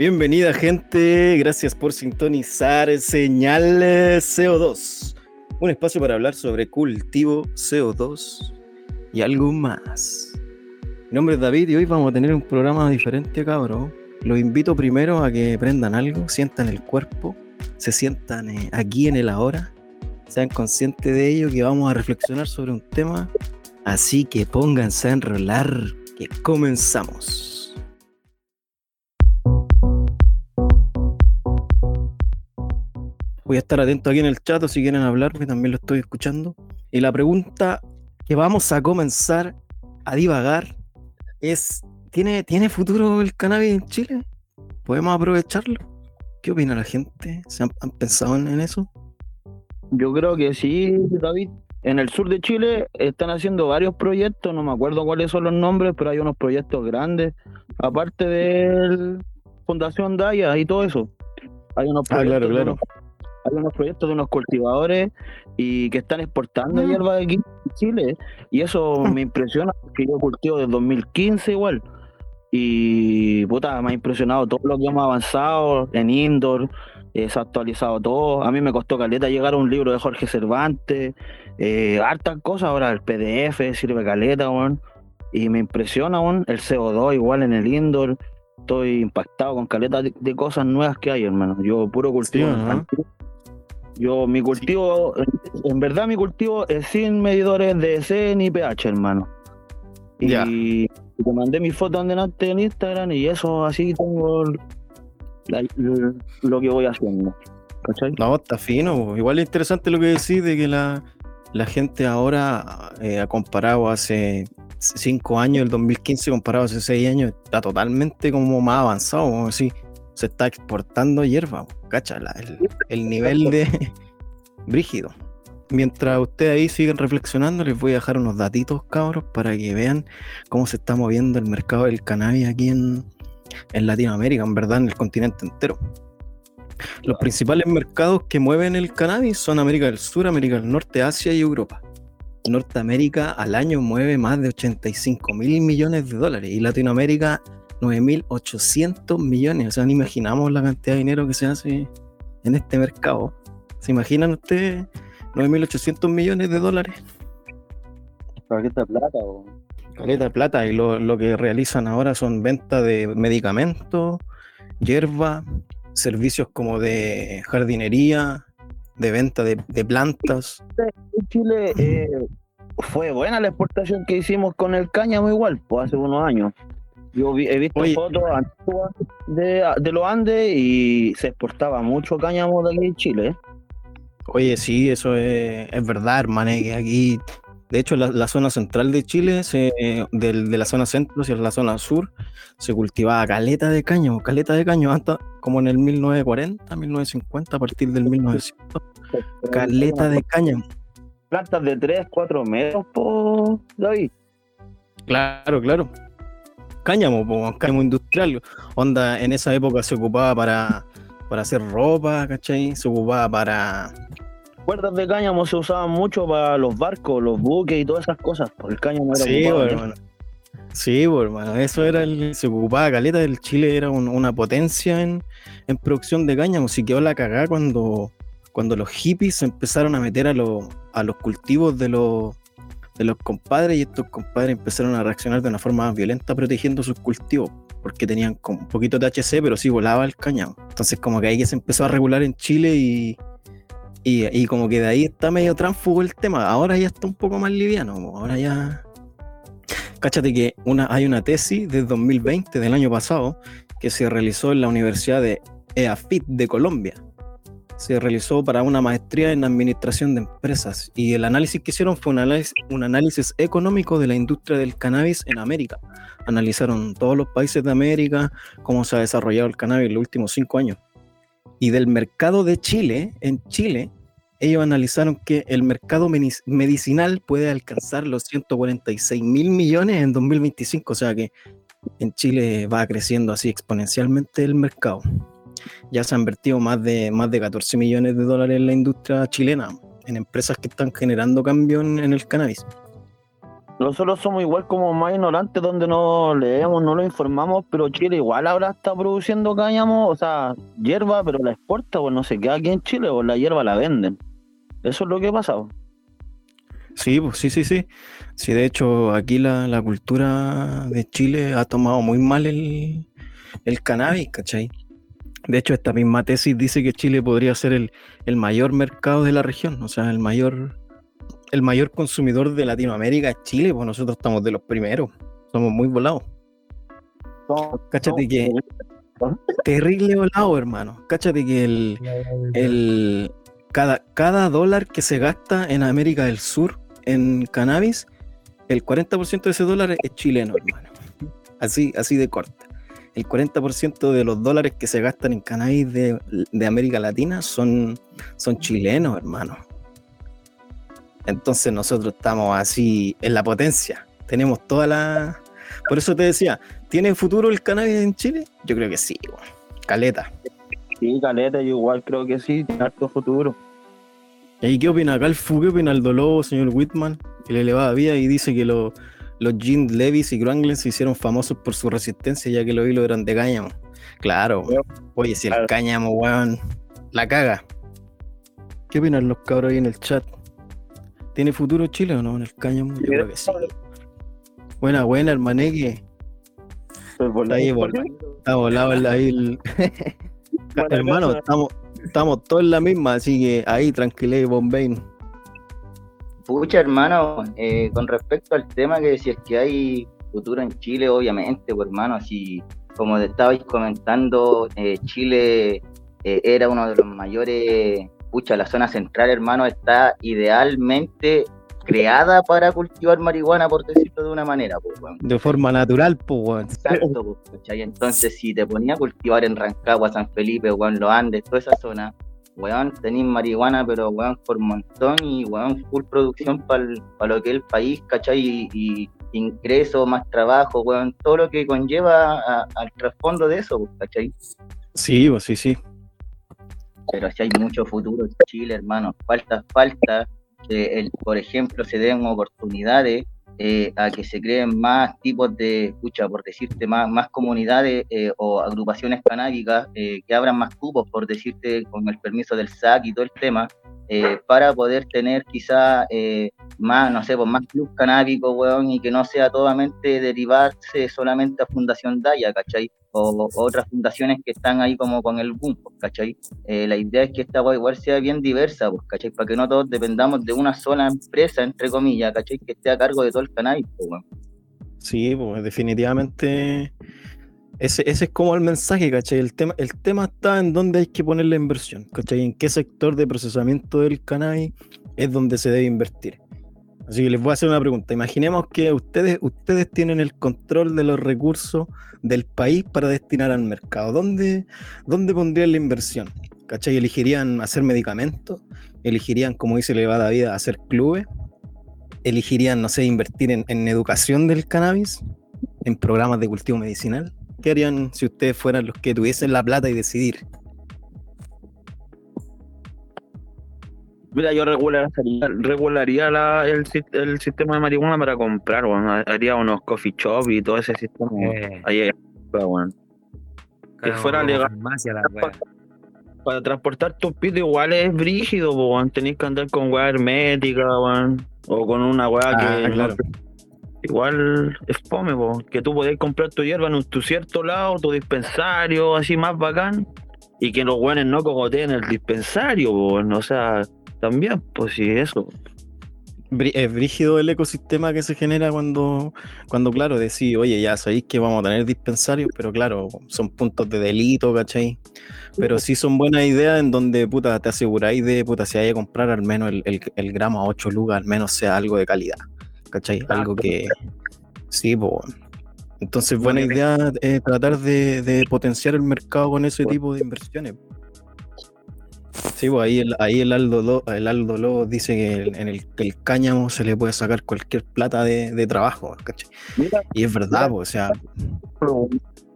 Bienvenida gente, gracias por sintonizar Señales CO2, un espacio para hablar sobre cultivo CO2 y algo más. Mi nombre es David y hoy vamos a tener un programa diferente, cabrón. Los invito primero a que prendan algo, sientan el cuerpo, se sientan eh, aquí en el ahora, sean conscientes de ello, que vamos a reflexionar sobre un tema. Así que pónganse a enrolar, que comenzamos. Voy a estar atento aquí en el chat si quieren hablar, que también lo estoy escuchando. Y la pregunta que vamos a comenzar a divagar es, ¿tiene, ¿tiene futuro el cannabis en Chile? ¿Podemos aprovecharlo? ¿Qué opina la gente? ¿Se han, pensado en, eso? Yo creo que sí, David. En el sur de Chile están haciendo varios proyectos, no me acuerdo cuáles son los nombres, pero hay unos proyectos grandes, aparte de Fundación Daya y todo eso. Hay unos ah, claro, claro. Hay unos proyectos de unos cultivadores y que están exportando mm. hierba de aquí en Chile. Y eso mm. me impresiona, porque yo cultivo desde 2015 igual. Y puta, me ha impresionado todo lo que hemos avanzado en indoor, eh, se ha actualizado todo. A mí me costó caleta llegar a un libro de Jorge Cervantes, eh, hartas cosas. Ahora el PDF sirve caleta, y me impresiona el CO2 igual en el indoor. Estoy impactado con caleta de, cosas nuevas que hay, hermano. Yo puro cultivo. Yo, mi cultivo, en verdad, mi cultivo es sin medidores de C ni pH, hermano. Y te mandé mi foto antes en Instagram y eso así tengo lo que voy haciendo. ¿Cachai? No, está fino. Igual es interesante lo que decís de que la, gente ahora, eh, ha comparado hace 5 años, el 2015 comparado hace 6 años, está totalmente como más avanzado, así, se está exportando hierba, cacha, el, el nivel de brígido mientras ustedes ahí siguen reflexionando, les voy a dejar unos datitos, cabros, para que vean cómo se está moviendo el mercado del cannabis aquí en, Latinoamérica, en verdad, en el continente entero. Los principales mercados que mueven el cannabis son América del Sur, América del Norte, Asia y Europa. Norteamérica al año mueve más de 85 mil millones de dólares y Latinoamérica 9.800 millones. O sea, no imaginamos la cantidad de dinero que se hace en este mercado. ¿Se imaginan ustedes 9.800 millones de dólares. Caleta de plata, o... Caleta de plata, y lo, que realizan ahora son ventas de medicamentos, hierba, servicios como de jardinería, de venta de, plantas. En Chile eh, fue buena la exportación que hicimos con el cáñamo igual, pues hace unos años. Yo he visto fotos de, de los Andes y se exportaba mucho cáñamo de aquí en Chile. ¿eh? Oye, sí, eso es, verdad, hermano, que aquí, de hecho, la, zona central de Chile, se, de, la zona centro hacia la zona sur, se cultivaba caleta de caño, caleta de caño, hasta como en el 1940, 1950, a partir del 1900, caleta de caño. Plantas de 3, 4 metros, por David. Claro, claro. Cáñamo, cáñamo industrial. Onda, en esa época se ocupaba para, para hacer ropa, ¿cachai? Se ocupaba para cuerdas de cáñamo se usaban mucho para los barcos, los buques y todas esas cosas. Por el cáñamo era Sí, hermano. Sí, hermano. Eso era el. Se ocupaba caleta del Chile, era una potencia en, producción de cáñamo. Si quedó la cagada cuando, cuando los hippies empezaron a meter a, a los cultivos de los, de los compadres y estos compadres empezaron a reaccionar de una forma más violenta protegiendo sus cultivos porque tenían como un poquito de THC, pero sí volaba el cáñamo. Entonces como que ahí que se empezó a regular en Chile y, y, como que de ahí está medio tránfugo el tema. Ahora ya está un poco más liviano. Ahora ya. Cáchate que una, hay una tesis de 2020, del año pasado, que se realizó en la Universidad de EAFIT de Colombia. Se realizó para una maestría en administración de empresas. Y el análisis que hicieron fue un análisis, económico de la industria del cannabis en América. Analizaron todos los países de América, cómo se ha desarrollado el cannabis en los últimos cinco años y del mercado de Chile, en Chile, ellos analizaron que el mercado medicinal puede alcanzar los 146 mil millones en 2025, o sea que en Chile va creciendo así exponencialmente el mercado. Ya se han invertido más de, más de 14 millones de dólares en la industria chilena, en empresas que están generando cambio en, el cannabis. nosotros somos igual como más ignorantes donde no leemos, no lo informamos, pero Chile igual ahora está produciendo cáñamo, o sea, hierba, pero la exporta, pues no se queda aquí en Chile, pues la hierba la venden. Eso es lo que ha pasado. Sí, pues sí, sí, sí. Sí, de hecho, aquí la, la cultura de Chile ha tomado muy mal el, el cannabis, ¿cachai? De hecho, esta misma tesis dice que Chile podría ser el, el mayor mercado de la región, o sea, el mayor, el mayor consumidor de Latinoamérica es Chile, pues nosotros estamos de los primeros, somos muy volados. Cáchate que terrible volado, hermano. Cáchate que el, el cada, cada dólar que se gasta en América del Sur en cannabis, el 40% de ese dólar es chileno, hermano. Así, así de corta. El 40% de los dólares que se gastan en cannabis de, de América Latina son, son chilenos, hermano. Entonces nosotros estamos así en la potencia. Tenemos toda la... Por eso te decía, ¿tiene futuro el cannabis en Chile? Yo creo que sí, caleta. Sí, caleta, yo igual creo que sí, tiene harto futuro. ¿Y qué opina acá el Fu? ¿Qué opina el señor Whitman? Que le elevaba vida y dice que lo- los Jean Levis y Granglen se hicieron famosos por su resistencia ya que los hilos eran de cáñamo. Claro. Oye, si el cáñamo, weón, la caga. ¿Qué opinan los cabros ahí en el chat? ¿Tiene futuro Chile o no en el cáñamo? Yo creo que sí. Buena, buena, hermaneque. La- Ahí, Está volado el- ahí el... Hermano, estamos, estamos todos en la misma, así que ahí tranquilé, Bombay. Pucha, hermano, eh, con respecto al tema que si es que hay futuro en Chile, obviamente, pues, hermano, si como te estabais comentando, eh, Chile eh, era uno de los mayores, pucha, la zona central, hermano, está idealmente creada para cultivar marihuana, por decirlo de una manera, pues. De forma natural, pues. Exacto, pues, ¿cachai? Entonces, si te ponía a cultivar en Rancagua, San Felipe, weón, Los Andes, toda esa zona, weón, tenés marihuana, pero weón, por montón y weón, full producción para lo que es el país, ¿cachai? Y, y ingreso, más trabajo, weón, todo lo que conlleva a- al trasfondo de eso, ¿cachai? Sí, pues sí, sí. pero si hay mucho futuro en Chile, hermano. Falta, falta que, el, por ejemplo, se den oportunidades eh, a que se creen más tipos de, escucha, por decirte, más, más comunidades eh, o agrupaciones canábicas eh, que abran más cupos, por decirte, con el permiso del SAC y todo el tema, eh, para poder tener quizá eh, más, no sé, pues más club canábico, weón, y que no sea totalmente derivarse solamente a Fundación Daya, ¿cachai? O, otras fundaciones que están ahí como con el boom, pues, ¿cachai? Eh, la idea es que esta weá igual sea bien diversa, pues, ¿cachai? Para que no todos dependamos de una sola empresa, entre comillas, ¿cachai? Que esté a cargo de todo el cannabis, weón. Sí, pues definitivamente. Ese, ese es como el mensaje, ¿cachai? El tema, el tema está en dónde hay que poner la inversión, ¿cachai? En qué sector de procesamiento del cannabis es donde se debe invertir. Así que les voy a hacer una pregunta. Imaginemos que ustedes, ustedes tienen el control de los recursos del país para destinar al mercado. ¿Dónde, dónde pondrían la inversión? ¿Cachai? ¿Elegirían hacer medicamentos? ¿Elegirían, como dice Levada Vida, hacer clubes? ¿Elegirían, no sé, invertir en, en educación del cannabis? ¿En programas de cultivo medicinal? ¿Qué harían si ustedes fueran los que tuviesen la plata y decidir? Mira, yo regularía, regularía la- el, si- el sistema de marihuana para comprar, bueno, haría unos coffee shop y todo ese sistema. Eh, Ahí, bueno. Que fuera legal. la. Para transportar tus pitos igual es brígido, weón. Tenés que andar con weá hermética, weón. O con una weá que. Ah, claro. Igual es fome, que tú podés comprar tu hierba en tu cierto lado, tu dispensario, así más bacán. Y que los weones no cogoteen el dispensario, po. O sea, también, pues sí, eso. Es brígido el ecosistema que se genera cuando, cuando claro, decís, oye, ya sabéis que vamos a tener dispensarios, pero claro, son puntos de delito, ¿cachai? Pero sí son buenas ideas en donde, puta, te aseguráis de, puta, si hay a comprar al menos el, el- el gramo a 8 lucas, al menos sea algo de calidad, ¿cachai? Algo que... Sí, pues. Entonces, buena idea eh, tratar de, de potenciar el mercado con ese tipo de inversiones. Sí, pues ahí el, ahí el Aldo, Lo- el Aldo Lobo dice que el- en el, que el cáñamo se le puede sacar cualquier plata de, de trabajo, ¿cachai? Mira, Y es verdad, pues, o sea,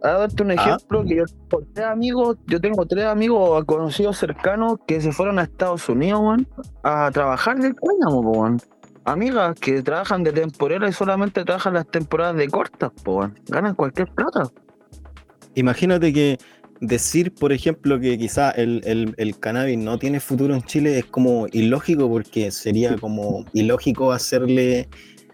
a darte un Ah. ejemplo que yo tengo tres amigos, yo tengo tres amigos conocidos cercanos que se fueron a Estados Unidos, a trabajar del cáñamo, weón. Amigas que trabajan de temporera y solamente trabajan las temporadas de cortas, po, weón. ganan cualquier plata. Imagínate que decir, por ejemplo, que quizá el, el- el cannabis no tiene futuro en Chile es como ilógico porque sería como ilógico hacerle,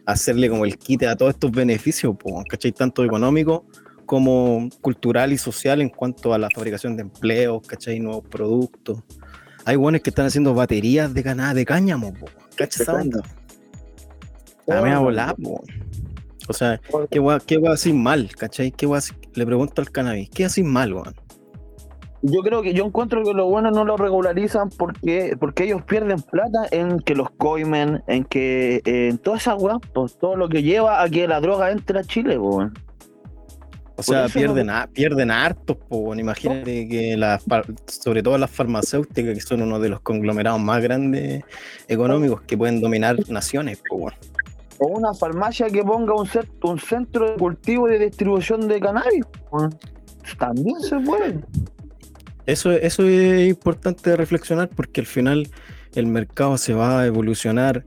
hacerle como el quite a todos estos beneficios, po, ¿cachai? Tanto económico como cultural y social en cuanto a la fabricación de empleos, ¿cachai? Nuevos productos. Hay buenos que están haciendo baterías de ganada de cáñamo, po, ¿cachai? esa onda? La mea volada, po. O sea, ¿qué va, qué va así mal, cachai? ¿Qué va así- Le pregunto al cannabis, ¿qué así mal, weón? Yo creo que yo encuentro que los buenos no lo regularizan porque porque ellos pierden plata en que los coimen, en que eh, en toda esa weá, pues todo lo que lleva a que la droga entre a Chile, weón. O sea, pierden, a- pierden hartos, weón. imagínate que las, sobre todo las farmacéuticas, que son uno de los conglomerados más grandes económicos que pueden dominar naciones, weón. O una farmacia que ponga un, un centro de cultivo y de distribución de cannabis. También se puede. Eso, eso es importante reflexionar porque al final el mercado se va a evolucionar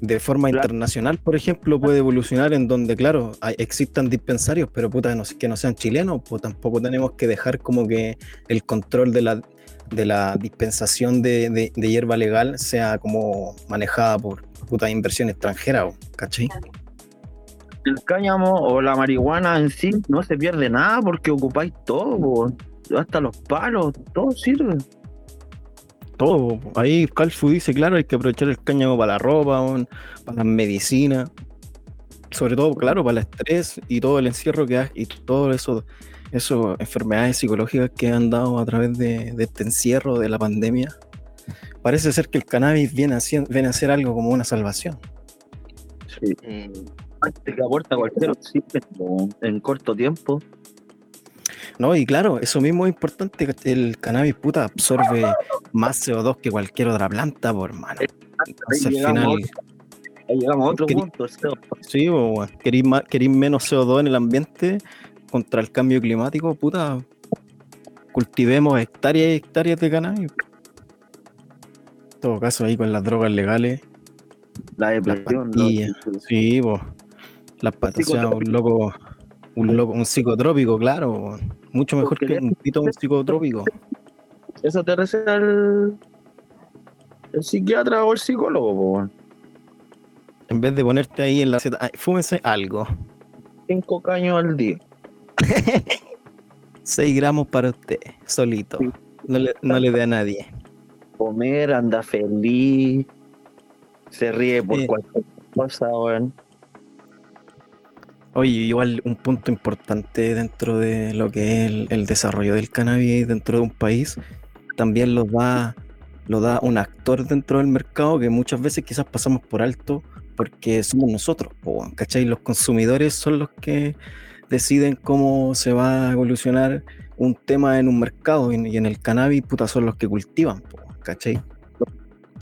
de forma Claro. internacional, por ejemplo, puede evolucionar en donde, claro, hay- existan dispensarios, pero puta, no, que no sean chilenos, pues tampoco tenemos que dejar como que el control de la, de la dispensación de, de- de hierba legal sea como manejada por puta inversión extranjera, ¿cachai? El cáñamo o la marihuana en sí no se pierde nada porque ocupáis todo, hasta los palos, todo sirve. Todo. Ahí Calfu dice, claro, hay que aprovechar el cáñamo para la ropa, para las medicinas. Sobre todo, claro, para el estrés y todo el encierro que hay y todo eso, eso enfermedades psicológicas que han dado a través de, de este encierro, de la pandemia. Parece ser que el cannabis viene a, ser, viene a ser algo como una salvación. Sí. Te aporta cualquier oxígeno en corto tiempo. No, y claro, eso mismo es importante, el cannabis puta absorbe más CO2 que cualquier otra planta, por hermano. Entonces, al final, Ahí llegamos a otro punto. Sí, querís, querís menos CO2 en el ambiente contra el cambio climático, puta. Cultivemos hectáreas y hectáreas de cannabis. En todo caso, ahí con las drogas legales, La las depresión. pastillas. ¿no? Sí, po. Las pat- o sea, un loco, un loco, un psicotrópico, claro. Mucho mejor Porque que un pito un psicotrópico. Eso te receta el, el psiquiatra o el psicólogo, po. En vez de ponerte ahí en la seta, ay, fúmese algo. Cinco caños al día. 6 gramos para usted, solito. No le, no le dé a nadie. Comer, anda feliz. Se ríe por Sí. cualquier cosa, weón. Oye, igual un punto importante dentro de lo que es el, el desarrollo del cannabis dentro de un país, también lo da, lo da un actor dentro del mercado que muchas veces quizás pasamos por alto porque somos nosotros, ¿cachai? Los consumidores son los que deciden cómo se va a evolucionar un tema en un mercado y, en el cannabis, puta, son los que cultivan, ¿cachai?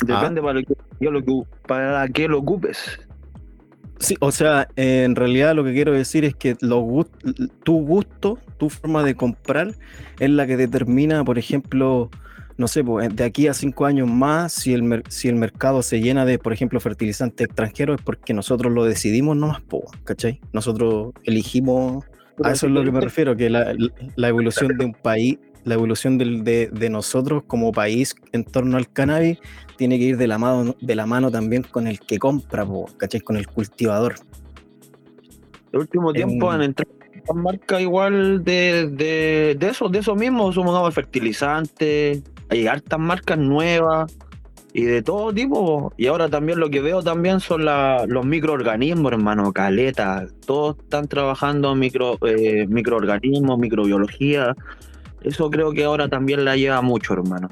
Depende para, lo que, yo lo que- para qué lo ocupes. Sí, o sea, en realidad lo que quiero decir es que los gust- tu gusto, tu forma de comprar, es la que determina, por ejemplo, no sé, pues, de aquí a cinco años más, si el, si el mercado se llena de, por ejemplo, fertilizantes extranjeros, es porque nosotros lo decidimos nomás, po, ¿cachai? Nosotros elegimos, a eso es lo que me refiero, que la, la evolución de un país, la evolución del- de, de nosotros como país en torno al cannabis, tiene que ir de la mano, de la mano también con el que compra, po, ¿cachai? Con el cultivador. El último En- tiempo han entrado marcas igual de, de, de eso, de eso mismo, sumamos fertilizantes, hay hartas marcas nuevas y de todo tipo. Y ahora también lo que veo también son los microorganismos, hermano, caleta. Todos están trabajando micro, eh, microorganismos, microbiología. Eso creo que ahora también la lleva mucho, hermano.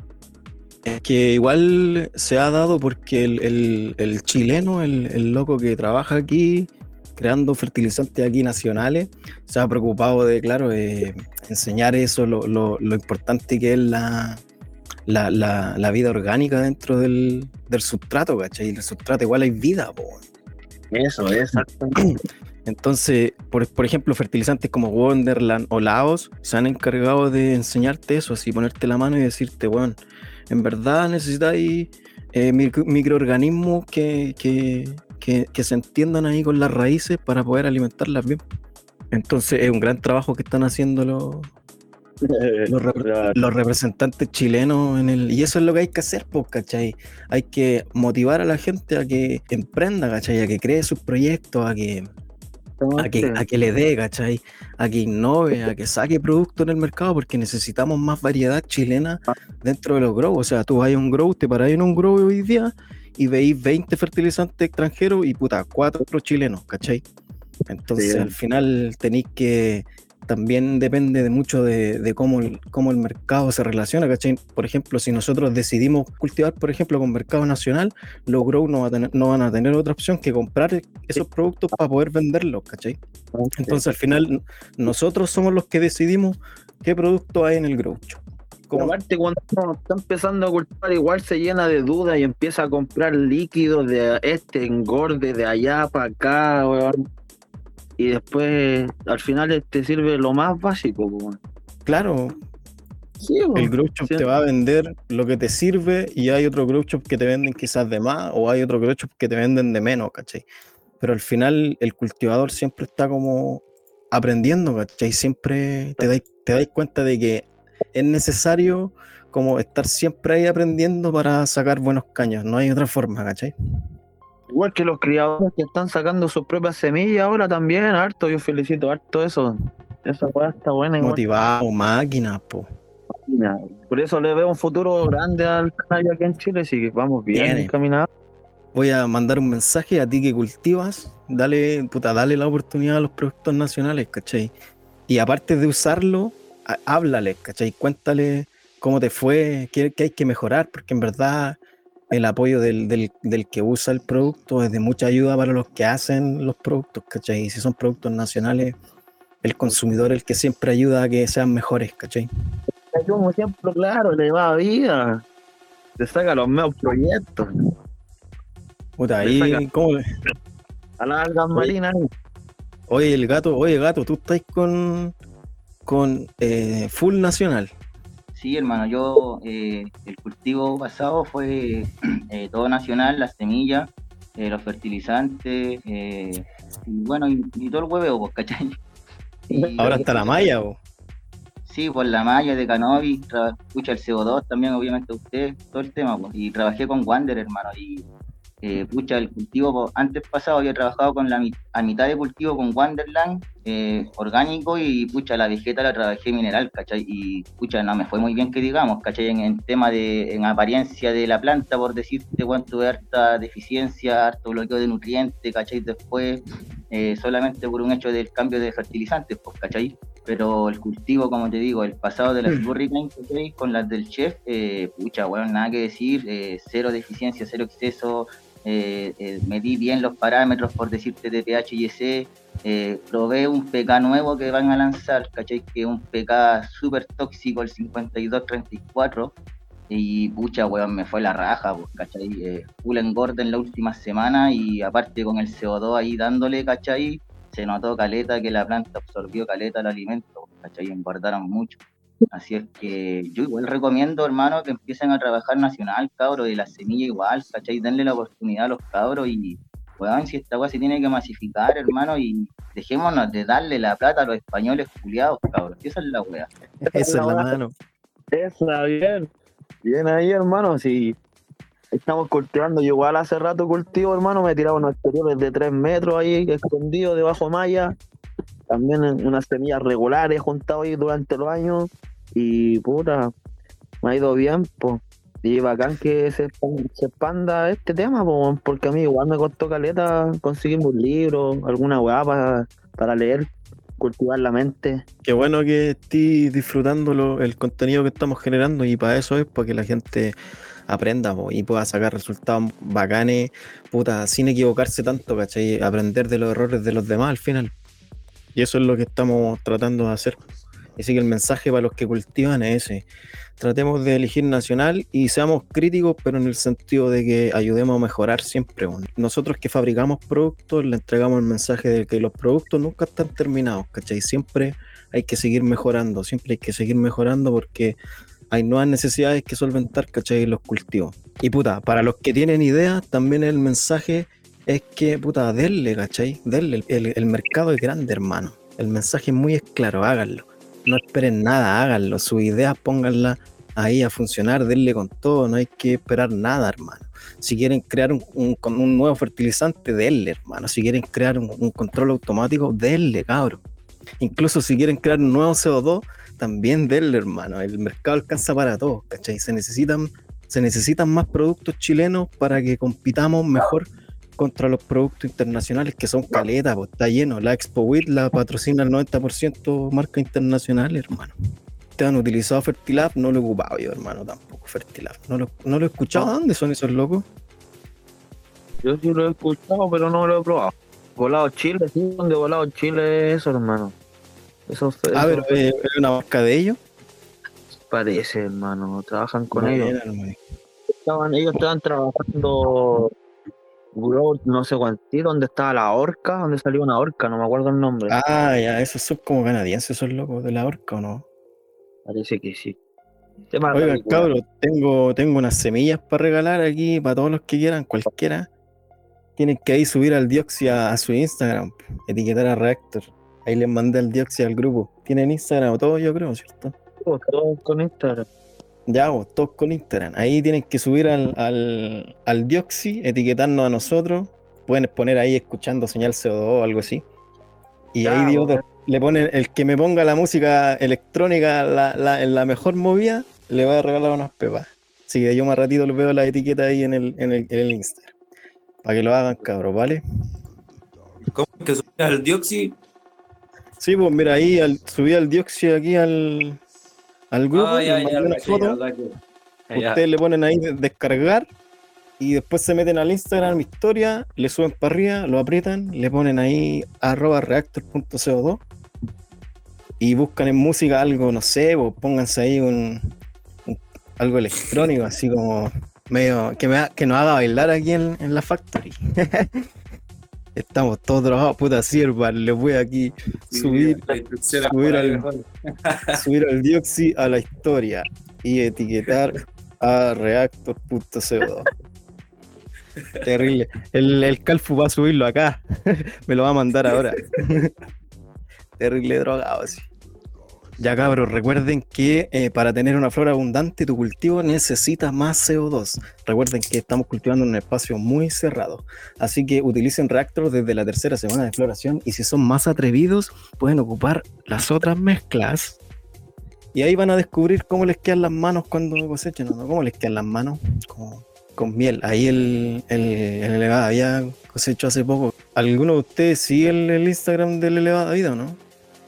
Es que igual se ha dado porque el, el- chileno, el, el loco que trabaja aquí, creando fertilizantes aquí nacionales, se ha preocupado de, claro, eh, enseñar eso, lo- lo importante que es la, la, la- la vida orgánica dentro del, del sustrato, ¿cachai? El sustrato igual hay vida, po. Eso, es. Entonces, por, por ejemplo, fertilizantes como Wonderland o Laos se han encargado de enseñarte eso, así ponerte la mano y decirte, bueno, en verdad necesitáis eh, microorganismos que, que, se entiendan ahí con las raíces para poder alimentarlas bien. Entonces es un gran trabajo que están haciendo los, los, representantes chilenos en el y eso es lo que hay que hacer pues ¿cachai? hay que motivar a la gente a que emprenda ¿cachai? a que cree sus proyectos a que a que, a que le dé, ¿cachai? A que innove, a que saque producto en el mercado, porque necesitamos más variedad chilena dentro de los grows. O sea, tú vas a un grow, te paráis en un grow hoy día y veis 20 fertilizantes extranjeros y puta, cuatro chilenos, ¿cachai? Entonces al final tenéis que también depende de mucho de, cómo, el, cómo el mercado se relaciona, ¿cachai? Por ejemplo, si nosotros decidimos cultivar, por ejemplo, con mercado nacional, los grow no, no van a tener otra opción que comprar esos productos para poder venderlos, ¿cachai? Entonces, al final, nosotros somos los que decidimos qué producto hay en el grow Como... Aparte, cuando uno está empezando a cultivar, igual se llena de dudas y empieza a comprar líquidos de este engorde de allá para acá, weón y después al final te sirve lo más básico. Claro. el grow shop te va a vender lo que te sirve y hay otro grow shop que te venden quizás de más o hay otro grow shop que te venden de menos, ¿cachai? Pero al final el cultivador siempre está como aprendiendo, ¿cachai? Siempre te dais, te dais cuenta de que es necesario como estar siempre ahí aprendiendo para sacar buenos caños, no hay otra forma, ¿cachai? Igual que los criadores que están sacando sus propias semillas ahora también, harto, yo felicito harto eso. Esa weá está buena. Motivado, máquina, po. Por eso le veo un futuro grande al canal aquí en Chile, así que vamos bien encaminados. Voy a mandar un mensaje a ti que cultivas, dale, puta, dale la oportunidad a los productos nacionales, ¿cachai? Y aparte de usarlo, háblale, ¿cachai? Cuéntale cómo te fue, qué, qué hay que mejorar, porque en verdad el apoyo del, del, que usa el producto es de mucha ayuda para los que hacen los productos, ¿cachai? Y si son productos nacionales, el consumidor es el que siempre ayuda a que sean mejores, ¿cachai? Como ejemplo, claro, le va a vida, te saca los mejores proyectos. Puta, ahí, ¿cómo? A la algas marinas. Oye, el gato, oye, gato, tú estás con, con eh, Full Nacional. Sí, hermano, yo eh, el cultivo pasado fue eh, todo nacional, las semillas, eh, los fertilizantes, y bueno, y, todo el hueveo, pues, ¿cachai? Ahora está la malla, ¿o? Sí, pues la malla de Canovi, escucha el CO2 también, obviamente usted, todo el tema, pues, y trabajé con Wander, hermano, y eh, pucha, el cultivo, antes pasado había trabajado con la a mitad de cultivo con Wonderland, eh, orgánico, y pucha, la vegeta la trabajé mineral, ¿cachai? Y pucha, no me fue muy bien que digamos, ¿cachai? En, tema de, en apariencia de la planta, por decirte, bueno, tuve harta deficiencia, harto bloqueo de nutrientes, ¿cachai? Después, eh, solamente por un hecho del cambio de fertilizantes, pues, ¿cachai? Pero el cultivo, como te digo, el pasado de las mm. Hurricane, Con las del chef, pucha, bueno, nada que decir, cero deficiencia, cero exceso, eh, eh, medí bien los parámetros, por decirte, de pH y EC, eh, probé un PK nuevo que van a lanzar, ¿cachai? Que es un PK súper tóxico, el 5234, y pucha, weón, me fue la raja, pues, ¿cachai? Eh, full engorde en la última semana y aparte con el CO2 ahí dándole, ¿cachai? Se notó caleta que la planta absorbió caleta el alimento, ¿cachai? Engordaron mucho. Así es que yo igual recomiendo, hermano, que empiecen a trabajar nacional, cabros, de la semilla igual, ¿cachai? Denle la oportunidad a los cabros y, weón, si esta weá se tiene que masificar, hermano, y dejémonos de darle la plata a los españoles culiados, cabros. Esa es la weá. Esa es la mano. Esa, bien. Bien ahí, hermano, si estamos cultivando, yo igual hace rato cultivo, hermano, me he tirado unos exteriores de 3 metros ahí, escondido debajo malla, también unas semillas regulares juntado ahí durante los años y puta, me ha ido bien, pues. Y bacán que se, se expanda este tema, porque a mí igual me costó caleta conseguir un libro, alguna weá para, leer, cultivar la mente. Qué bueno que estés disfrutando el contenido que estamos generando y para eso es para que la gente aprenda y pueda sacar resultados bacanes, puta, sin equivocarse tanto, ¿cachai? Aprender de los errores de los demás al final. Y eso es lo que estamos tratando de hacer. Así que el mensaje para los que cultivan es ese. Tratemos de elegir nacional y seamos críticos, pero en el sentido de que ayudemos a mejorar siempre. Nosotros que fabricamos productos, le entregamos el mensaje de que los productos nunca están terminados, ¿cachai? Siempre hay que seguir mejorando, siempre hay que seguir mejorando porque hay nuevas necesidades que solventar, ¿cachai? Los cultivos. Y puta, para los que tienen ideas, también el mensaje es que, puta, denle, ¿cachai? Denle, el, el mercado es grande, hermano. El mensaje es muy claro, háganlo. No esperen nada, háganlo. Sus ideas pónganlas ahí a funcionar, denle con todo, no hay que esperar nada, hermano. Si quieren crear un, un, nuevo fertilizante, denle, hermano. Si quieren crear un, control automático, denle, cabrón. Incluso si quieren crear un nuevo CO2, también denle, hermano. El mercado alcanza para todos, ¿cachai? Se necesitan, se necesitan más productos chilenos para que compitamos mejor contra los productos internacionales que son caletas, pues está lleno. La Expo WIT la patrocina el 90% marca internacional, hermano. ¿Te han utilizado Fertilab? No lo he ocupado yo, hermano, tampoco Fertilab. No lo, no lo he escuchado. ¿Dónde son esos locos? Yo sí lo he escuchado, pero no lo he probado. Volado Chile, sí, donde volado Chile es eso, hermano. Eso, ah, pero ¿es una marca de ellos? Parece, hermano. Trabajan con ellos. Estaban, ellos estaban trabajando no sé cuánto, donde estaba la orca, donde salió una orca, no me acuerdo el nombre. Ah, ya, esos son como canadienses, esos locos de la orca, ¿o no? Parece que sí. Oigan, cabros, tengo, tengo unas semillas para regalar aquí para todos los que quieran, cualquiera. Tienen que ahí subir al Dioxi a, su Instagram, etiquetar a Reactor. Ahí les mandé el Dioxi al grupo. Tienen Instagram o todo, yo creo, ¿cierto? Todos con Instagram. Ya, vos, todos con Instagram. Ahí tienen que subir al, al, al Dioxi, etiquetarnos a nosotros. Pueden poner ahí escuchando señal CO2 o algo así. Y ahí digo, le ponen el que me ponga la música electrónica en la mejor movida, le va a regalar unas pepas. Así que yo más ratito les veo la etiqueta ahí en el, en el, Instagram. Para que lo hagan, cabros, ¿vale? ¿Cómo que subí al Dioxi? Sí, pues mira, ahí al, subí al Dioxi aquí al, al grupo, ah, una foto. Ustedes le ponen ahí descargar y después se meten al Instagram historia, le suben para arriba, lo aprietan, le ponen ahí arroba reactor.co2 y buscan en música algo, no sé, o pónganse ahí un, algo electrónico, así como medio que, me, que nos haga bailar aquí en, en la factory. Estamos todos trabajados, puta sierva, le voy aquí subir, subir, al, subir al Dioxi a la historia y etiquetar a reactor.co2. Terrible. El, el Calfu va a subirlo acá. Me lo va a mandar ahora. Terrible drogado, sí. Ya cabros, recuerden que eh, para tener una flora abundante tu cultivo necesita más CO2. Recuerden que estamos cultivando en un espacio muy cerrado. Así que utilicen Reactor desde la tercera semana de floración y si son más atrevidos pueden ocupar las otras mezclas. Y ahí van a descubrir cómo les quedan las manos cuando cosechan, ¿no? ¿Cómo les quedan las manos? con miel. Ahí el, el, el elevado había cosechado hace poco. ¿Alguno de ustedes sigue el, Instagram del elevado vida o no?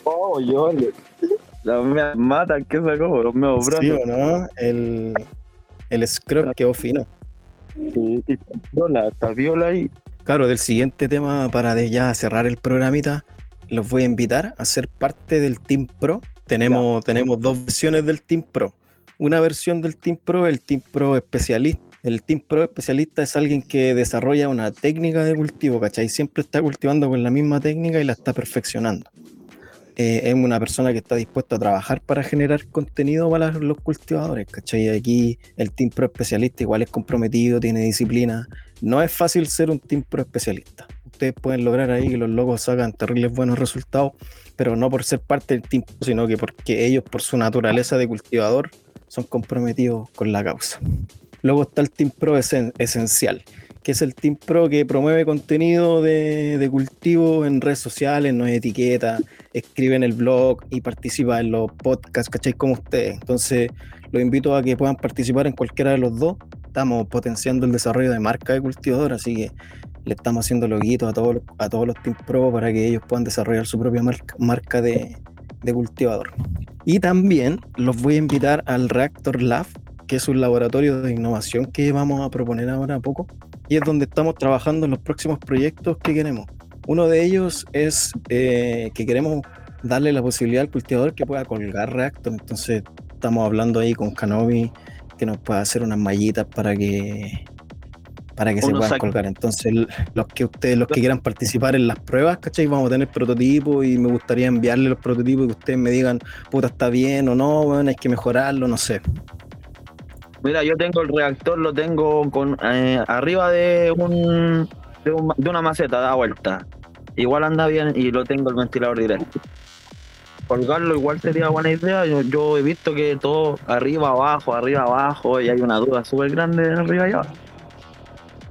Oh, yo la mata que sacó, los meos brazos. Sí, ¿o no? El, el scrub quedó fino. Sí, viola, está viola ahí. Claro, del siguiente tema para de ya cerrar el programita, los voy a invitar a ser parte del Team Pro. Tenemos, tenemos dos versiones del Team Pro. Una versión del Team Pro, el Team Pro especialista. El Team Pro especialista es alguien que desarrolla una técnica de cultivo, ¿cachai? Siempre está cultivando con la misma técnica y la está perfeccionando. Eh, es una persona que está dispuesta a trabajar para generar contenido para los cultivadores, ¿cachai? Aquí el Team Pro especialista igual es comprometido, tiene disciplina. No es fácil ser un Team Pro especialista. Ustedes pueden lograr ahí que los logos hagan terribles buenos resultados, pero no por ser parte del Team sino que porque ellos, por su naturaleza de cultivador, son comprometidos con la causa. Luego está el Team Pro esencial que es el Team Pro que promueve contenido de, cultivo en redes sociales, no es etiqueta, escribe en el blog y participa en los podcasts, ¿cachai? Como ustedes. Entonces, los invito a que puedan participar en cualquiera de los dos. Estamos potenciando el desarrollo de marca de cultivador, así que le estamos haciendo loguitos a todos, a todos los Team Pro para que ellos puedan desarrollar su propia marca, marca de, de cultivador. Y también los voy a invitar al Reactor Lab, que es un laboratorio de innovación que vamos a proponer ahora a poco, y es donde estamos trabajando en los próximos proyectos que queremos. Uno de ellos es eh, que queremos darle la posibilidad al cultivador que pueda colgar reactor. Entonces estamos hablando ahí con Canovi que nos pueda hacer unas mallitas para que para que se puedan saca- colgar. Entonces, los que ustedes, los que quieran participar en las pruebas, ¿cachai? Vamos a tener prototipos y me gustaría enviarle los prototipos y que ustedes me digan, puta, está bien o no, bueno, hay que mejorarlo, no sé. Mira, yo tengo el reactor, lo tengo con eh, arriba de un, de un- de una maceta, da vuelta. Igual anda bien y lo tengo el ventilador directo. Colgarlo igual sería buena idea. Yo, he visto que todo arriba, abajo, arriba, abajo, y hay una duda súper grande arriba y abajo.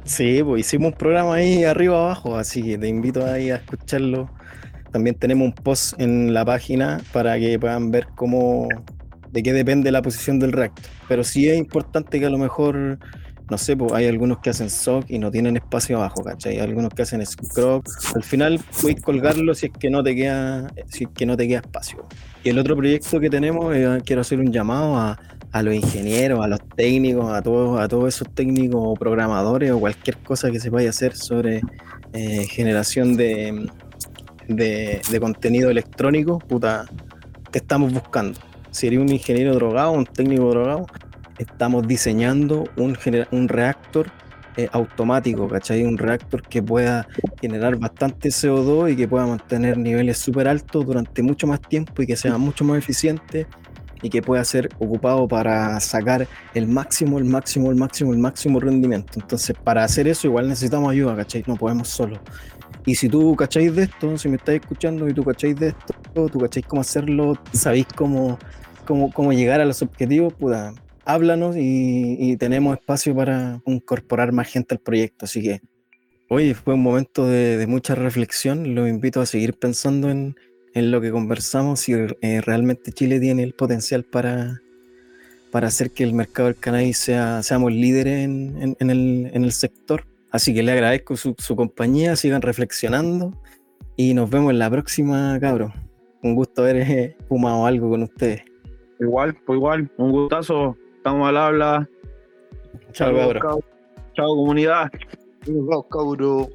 Sí, pues hicimos un programa ahí arriba abajo, así que te invito ahí a escucharlo. También tenemos un post en la página para que puedan ver cómo, de qué depende la posición del reactor. Pero sí es importante que a lo mejor, no sé, pues hay algunos que hacen SOC y no tienen espacio abajo, ¿cachai? Hay algunos que hacen scrop. Al final puedes colgarlo si es que no te queda, si es que no te queda espacio. Y el otro proyecto que tenemos, eh, quiero hacer un llamado a, a los ingenieros, a los técnicos, a todos, a todos esos técnicos o programadores o cualquier cosa que se vaya a hacer sobre eh, generación de, de, de contenido electrónico, puta, te estamos buscando. Si un ingeniero drogado, un técnico drogado, estamos diseñando un, un reactor eh, automático, ¿cachai? Un reactor que pueda generar bastante CO2 y que pueda mantener niveles súper altos durante mucho más tiempo y que sea mucho más eficiente y que pueda ser ocupado para sacar el máximo, el máximo, el máximo, el máximo rendimiento. Entonces, para hacer eso igual necesitamos ayuda, ¿cachai? No podemos solo. Y si tú cacháis de esto, si me estáis escuchando y tú cacháis de esto, tú cacháis cómo hacerlo, sabéis cómo, cómo, cómo llegar a los objetivos, puta, háblanos y, tenemos espacio para incorporar más gente al proyecto. Así que, hoy fue un momento de, mucha reflexión. Los invito a seguir pensando en, en lo que conversamos, si eh, realmente Chile tiene el potencial para, para hacer que el mercado del cannabis sea, seamos líderes en, en- en el, en el sector. Así que le agradezco su, su compañía, sigan reflexionando y nos vemos en la próxima, cabros. Un gusto haber eh, fumado algo con ustedes. Igual, pues igual, un gustazo. Estamos al habla. Chao. Chao, comunidad. Chao, cabro.